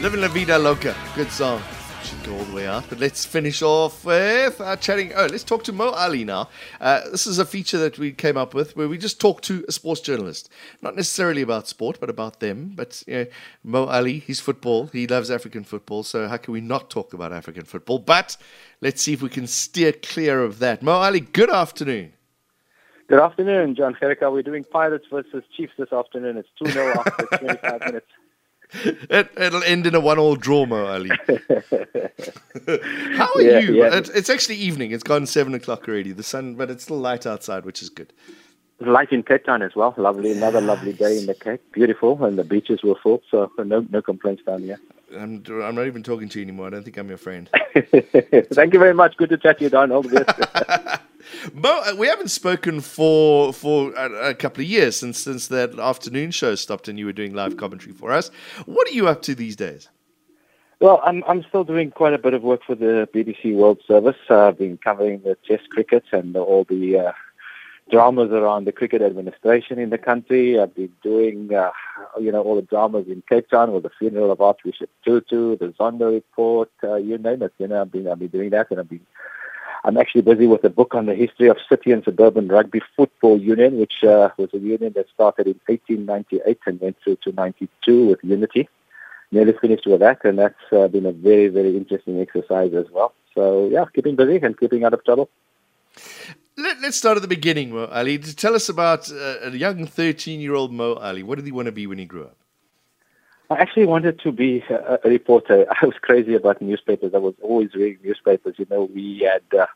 Living La Vida Loca. Good song. Should go all the way out. But let's finish off with uh, chatting. Oh, let's talk to Mo Allie now. Uh, this is a feature that we came up with where we just talk to a sports journalist. Not necessarily about sport, but about them. But you know, Mo Allie, he's football. He loves African football. So how can we not talk about African football? But let's see if we can steer clear of that. Mo Allie, good afternoon. Good afternoon, John Jerica. We're doing Pirates versus Chiefs this afternoon. It's 2 0 after 25 minutes. It, it'll end in a one-all draw, Mo Allie. How are Yeah, you? yeah. It, it's actually evening. It's gone seven o'clock already. The sun, but it's still light outside, which is good. Light in Cape Town as well. Lovely, another lovely day in the Cape. Beautiful, and the beaches were full, so no no complaints down here. I'm, I'm not even talking to you anymore. I don't think I'm your friend. Thank you very much. Good to chat to you, Don. All the best. Mo, uh, we haven't spoken for for a, a couple of years since since that afternoon show stopped and you were doing live commentary for us. What are you up to these days? well, I'm I'm still doing quite a bit of work for the BBC World Service. Uh, I've been covering the Test cricket and all the uh, dramas around the cricket administration in the country. I've been doing, uh, you know, all the dramas in Cape Town with the funeral of Archbishop Tutu, the Zondo report, uh, you name it. You know, I've been I've been doing that, and I've been. I'm actually busy with a book on the history of City and Suburban Rugby Football Union, which uh, was a union that started in 1898 and went through to 92 with Unity. Nearly finished with that, and that's uh, been a very, very interesting exercise as well. So, yeah, keeping busy and keeping out of trouble. Let, let's start at the beginning, Mo Allie. Tell us about uh, a young 13 year old Mo Allie. What did he want to be when he grew up? I actually wanted to be a, a reporter. I was crazy about newspapers. I was always reading newspapers. You know, we had, uh,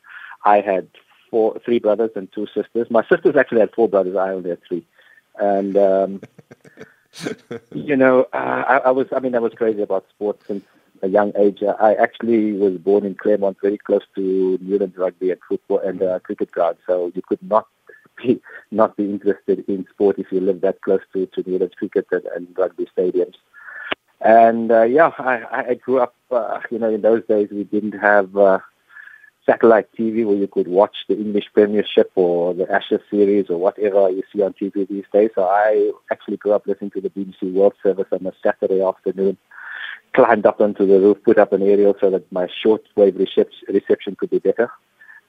I had four, three brothers and two sisters. My sisters actually had four brothers. I only had three. And, um, you know, uh, I, I was, I mean, I was crazy about sports since a young age. Uh, I actually was born in Claremont, very close to Newlands rugby and football and uh, cricket ground. So you could not be not be interested in sport if you live that close to, to Newlands cricket and, and rugby stadiums. And uh, yeah, I, I grew up. Uh, you know, in those days we didn't have uh, satellite TV where you could watch the English Premiership or the Ashes series or whatever you see on TV these days. So I actually grew up listening to the BBC World Service on a Saturday afternoon. Climbed up onto the roof, put up an aerial so that my shortwave recep- reception could be better.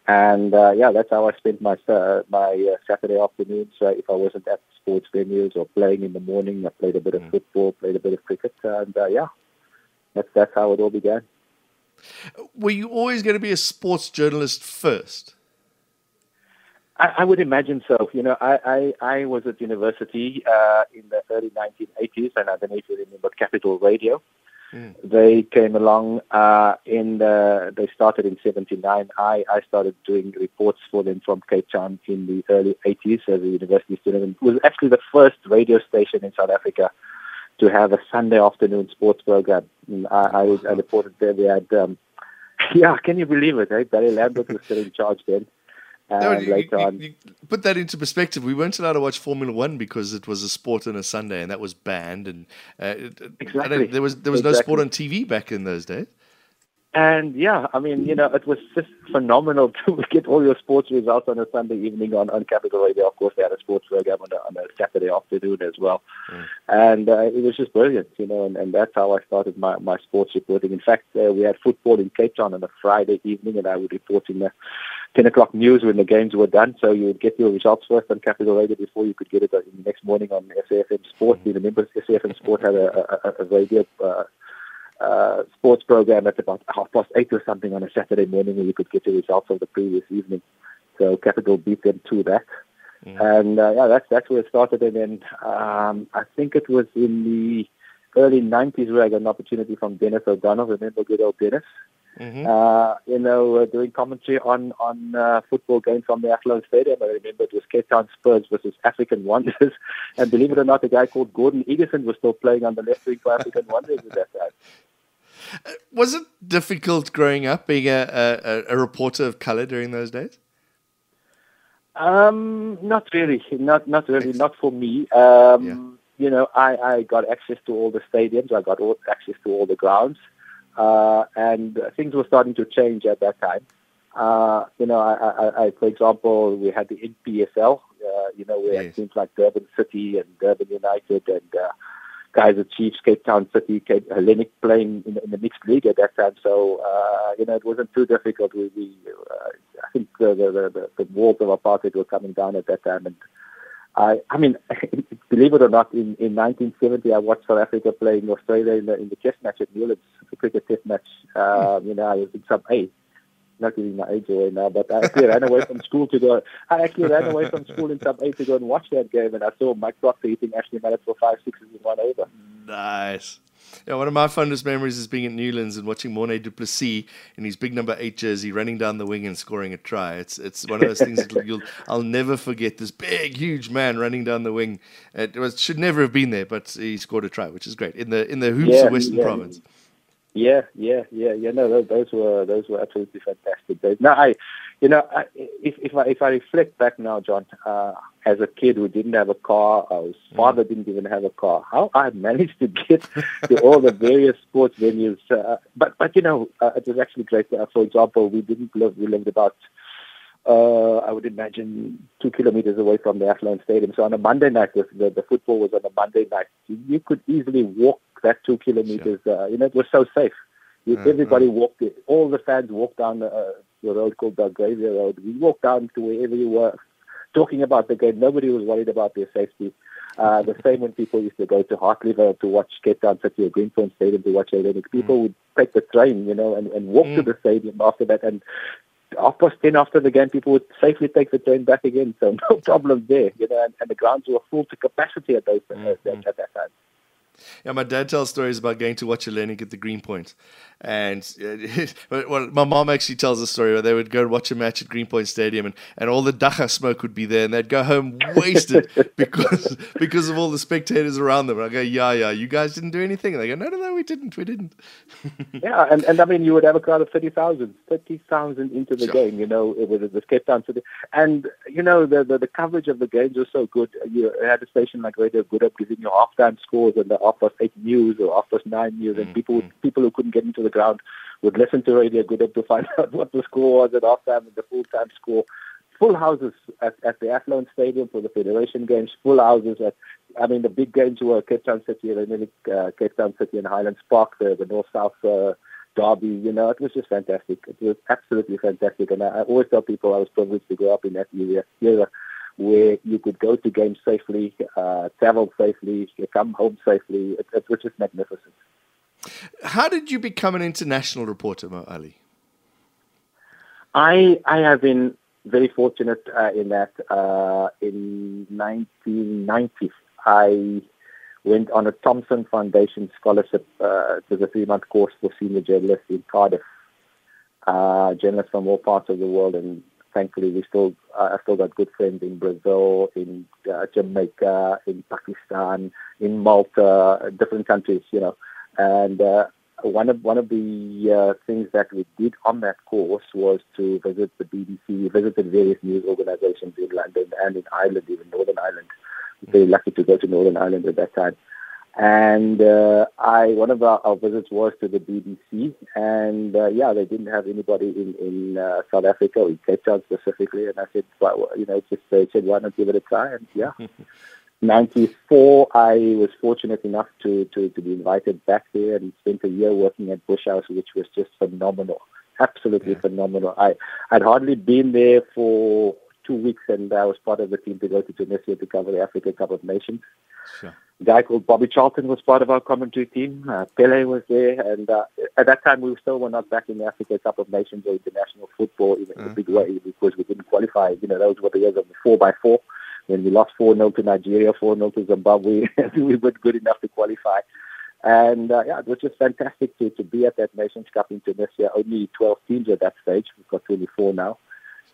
And uh, yeah, that's how I spent my uh, my uh, Saturday afternoons. Uh, if I wasn't at sports venues or playing in the morning, I played a bit of football, played a bit of cricket, and uh, yeah, that's that's how it all began. Were you always going to be a sports journalist first? I, I would imagine so. You know, I I, I was at university uh, in the early 1980s, and I don't know if you remember Capital Radio. They came along uh, in the, they started in 79. I, I started doing reports for them from Cape Town in the early 80s as a university student. It was actually the first radio station in South Africa to have a Sunday afternoon sports program. And I, I, was, I reported there. We had, um, yeah, can you believe it? Eh? Barry Lambert was still in charge then. And No, you- later you- on, you put that into perspective. We weren't allowed to watch Formula One because it was a sport on a Sunday, and that was banned. And uh, it- it- I Exactly. there was there was no sport on TV back in those days. And yeah, I mean, you know, it was just phenomenal to get all your sports results on a Sunday evening on, on Capital Radio. Of course, they had a sports program on a, on a Saturday afternoon as well. And uh, it was just brilliant, you know, and, and that's how I started my, my sports reporting. In fact, uh, we had football in Cape Town on a Friday evening, and I would report in the 10 o'clock news when the games were done. So you would get your results first on Capital Radio before you could get it the next morning on SAFM Sport. You remember SAFM Sport had a, a, a, radio uh, uh, sports program at about half past eight or something on a Saturday morning where you could get the results of the previous evening. So Capital beat them to that. And uh, yeah, that's that's where it started. And then um, I think it was in the early 90s where I got an opportunity from Dennis O'Donnell. Remember good old Dennis? Uh, you know, uh, doing commentary on on uh, football games from the Athlone Stadium. I remember it was Cape Town Spurs versus African Wanderers, and believe it or not, a guy called Gordon Igesund was still playing on the left wing for African Wanderers at that time. Was it difficult growing up being a, a, a reporter of color during those days? Um, not really, not not really, not for me. Um, You know, I, I got access to all the stadiums. I got all, access to all the grounds, uh, and things were starting to change at that time. Uh, you know, I, I, I, for example, we had the NPSL. Uh, you know, we had teams like Durban City and Durban United and uh, Kaizer Chiefs, Cape Town City, Cape, Hellenic playing in, in, the mixed league at that time. So, uh, you know, it wasn't too difficult. We, we uh, I think the, the, the, the walls of apartheid were coming down at that time. And I, I mean, believe it or not, in, in 1970, I watched South Africa playing Australia in the, in the test match at Newlands, the cricket test match. Um, you know, I was in sub eight not giving my age away now, but I actually ran away from school to go. I actually ran away from school in sub eight to go and watch that game, and I saw Mike Procter hitting Ashley Mallett for five sixes in one over. Nice. Yeah, one of my fondest memories is being at Newlands and watching Morné du Plessis in his big number eight jersey running down the wing and scoring a try. It's it's one of those things that you'll I'll never forget. This big, huge man running down the wing. It was should never have been there, but he scored a try, which is great in the in the hoops yeah, of Western yeah. Province. Yeah, yeah, yeah, yeah. No, those, those were those were absolutely fantastic days. Now, I, you know, I, if if I if I reflect back now, John, uh, as a kid who didn't have a car, uh, his mm. father didn't even have a car, how I managed to get to all the various sports venues. Uh, but but you know, uh, it was actually great. Uh, for example, we didn't live. We lived about uh, I would imagine two kilometers away from the Athlone Stadium. So on a Monday night, the, the, the football was on a Monday night. You could easily walk that two kilometers. Sure. Uh, you know, it was so safe. You, mm-hmm. Everybody walked it. All the fans walked down the, uh, the road called Belgravia Road. We walked down to wherever you were, talking about the game. Nobody was worried about their safety. Uh, the same when people used to go to Hartleyvale to watch Cape Town City or Greenpoint Stadium to watch Hellenic. People mm. would take the train, you know, and, and walk mm. to the stadium after that. And half past ten after the game, people would safely take the train back again. So no problem there, you know. And, and the grounds were full to capacity at those mm-hmm. at, at that time. Yeah, my dad tells stories about going to watch a Hellenic at the Greenpoint. And well, my mom actually tells a story where they would go and watch a match at Greenpoint Stadium and, and all the dagga smoke would be there and they'd go home wasted because because of all the spectators around them. And I go, yeah, yeah, you guys didn't do anything. And they go, no, no, no, we didn't. We didn't. yeah, and, and I mean, you would have a crowd of 30,000, 30,000 into the sure. game, you know, with the Cape Town City. And, you know, the, the, the coverage of the games was so good. You had a station like Radio Good Hope giving you halftime scores and the half past eight news or half past nine news, and mm-hmm. people people who couldn't get into the ground would listen to Radio Good to find out what the score was at halftime and the full time score. Full houses at, at the Athlone Stadium for the Federation games. Full houses at, I mean, the big games were Cape Town City and uh, Cape Town City and Highlands Park, the, the North South uh, derby. You know, it was just fantastic. It was absolutely fantastic, and I, I always tell people I was privileged to grow up in that era. era where you could go to games safely, uh, travel safely, come home safely. It, it was just magnificent. How did you become an international reporter, Mo Allie? I I have been very fortunate uh, in that. Uh, in 1990, I went on a Thomson Foundation scholarship. Uh, was a three-month course for senior journalists in Cardiff. Uh, journalists from all parts of the world, and thankfully we still uh, I still got good friends in Brazil, in uh, Jamaica, in Pakistan, in Malta, different countries, you know. And uh, one of one of the uh, things that we did on that course was to visit the BBC. We visited various news organizations in London and in Ireland, even Northern Ireland. Very lucky to go to Northern Ireland at that time. And uh, I, one of our, our, visits was to the BBC, and uh, yeah, they didn't have anybody in in uh, South Africa or in Cape Town specifically. And I said, well, you know, just they said, why not give it a try? And yeah, 94, I was fortunate enough to, to, to be invited back there and spent a year working at Bush House, which was just phenomenal. Absolutely yeah. phenomenal. I, I'd hardly been there for two weeks and I was part of the team to go to Tunisia to cover the Africa Cup of Nations. Sure. A guy called Bobby Charlton was part of our commentary team. Uh, Pele was there, and uh, at that time we still were not back in the Africa Cup of Nations or international football in a mm. big way because we didn't qualify. You know, those were the years of the four by four when we lost 4 0 to Nigeria, 4 0 to Zimbabwe, we were good enough to qualify. And uh, yeah, it was just fantastic to, to be at that Nations Cup in Tunisia. Only 12 teams at that stage. We've got 24 now.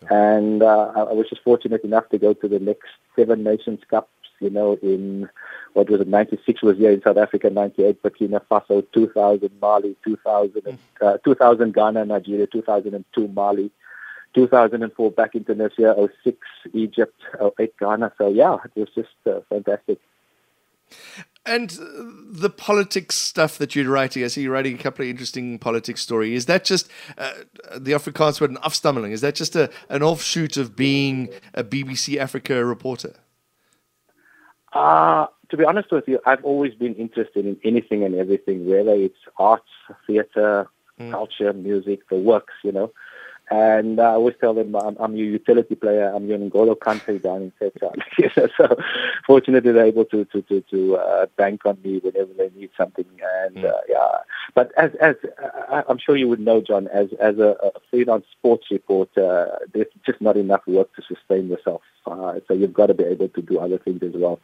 And uh, I was just fortunate enough to go to the next seven Nations Cups, you know, in what was it, 96 was here in South Africa, 98 Burkina Faso, 2000 Mali, 2000, mm. uh, 2000 Ghana, Nigeria, 2002 Mali, 2004 back in Tunisia, 06 Egypt, 08 Ghana. So yeah, it was just uh, fantastic. And the politics stuff that you're writing, I see you're writing a couple of interesting politics stories. Is that just uh, the Afrikaans word an afstammeling? Is that just a, an offshoot of being a BBC Africa reporter? Uh, to be honest with you, I've always been interested in anything and everything, whether it's arts, theater, mm. culture, music, the works, you know. And uh, I always tell them I'm, I'm your utility player. I'm your N'Golo Kanté down in Cape Town. so fortunately, they're able to to to, to uh, bank on me whenever they need something. And mm. uh, yeah, but as as I'm sure you would know, John, as as a, a freelance sports reporter, there's just not enough work to sustain yourself. Uh, so you've got to be able to do other things as well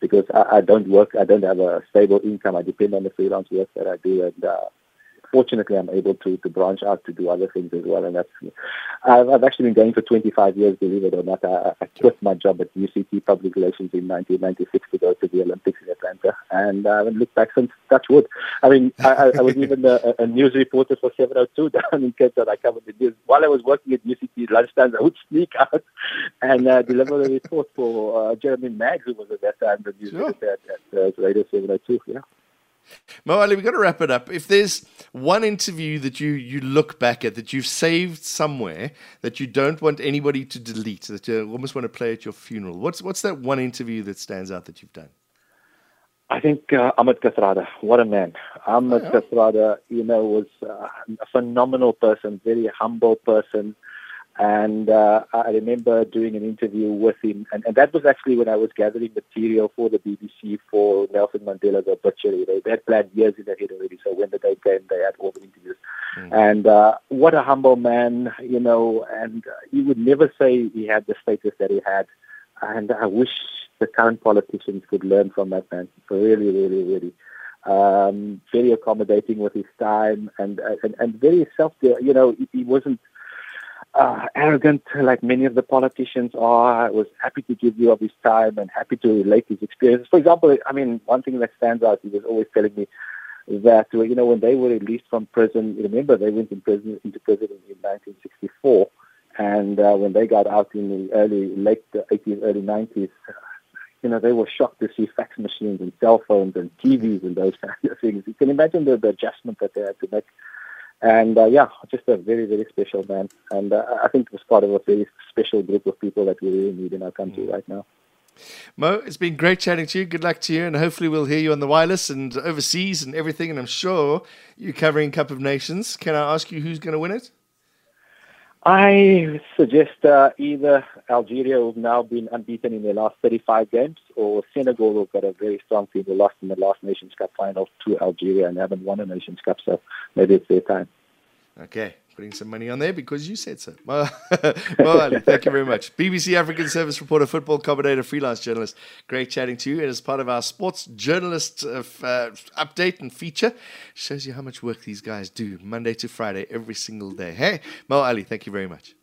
because I, I don't work, I don't have a stable income. I depend on the freelance work that I do, and uh, fortunately, I'm able to, to branch out to do other things as well. And that's, I've, I've actually been going for 25 years, believe it or not. I, I quit my job at UCT Public Relations in 1996 to go to the Olympics Atlanta. And I haven't looked back since touch wood. I mean, I, I was even a, a, news reporter for 702 down in Cape Town. I covered the news. While I was working at UCT lunchtime, I would sneak out and uh, deliver a report for uh, Jeremy Magg, who was at that time the news sure. at, at uh, Radio 702. Yeah. Mo Allie, we've got to wrap it up. If there's one interview that you, you look back at that you've saved somewhere that you don't want anybody to delete, that you almost want to play at your funeral, what's what's that one interview that stands out that you've done? I think uh, Ahmed Kathrada, what a man. Ahmed oh. Kathrada, you know, was uh, a phenomenal person, very humble person. And uh, I remember doing an interview with him, and, and that was actually when I was gathering material for the BBC for Nelson Mandela, the obituary. They, they had planned years in ahead already, so when the day came, they had all the interviews. Mm. And uh, what a humble man, you know, and uh, you would never say he had the status that he had. And I wish the current politicians could learn from that man. Really, really, really. Um, very accommodating with his time and, and, and very self, you know, he, he wasn't uh, arrogant like many of the politicians are. Was happy to give you of his time and happy to relate his experiences. For example, I mean, one thing that stands out, he was always telling me that you know when they were released from prison, remember they went in prison into prison in 1964, and uh, when they got out in the early late 80s, early 90s. You know, they were shocked to see fax machines and cell phones and TVs and those kind of things. You can imagine the, the adjustment that they had to make and uh, yeah, just a very, very special man. And uh, I think it was part of a very special group of people that we really need in our country right now. Mo, it's been great chatting to you. Good luck to you, and hopefully we'll hear you on the wireless and overseas and everything. And I'm sure you're covering Cup of Nations. Can I ask you who's going to win it? I suggest uh, either Algeria, who've now been unbeaten in their last 35 games, or Senegal, who've got a very strong team, who lost in the last Nations Cup final to Algeria and haven't won a Nations Cup, so maybe it's their time. Okay, putting some money on there because you said so. Mo, Allie, thank you very much. BBC African Service reporter, football commentator, freelance journalist. Great chatting to you. And as part of our sports journalist uh, uh, update and feature, shows you how much work these guys do Monday to Friday, every single day. Hey, Mo Allie, thank you very much.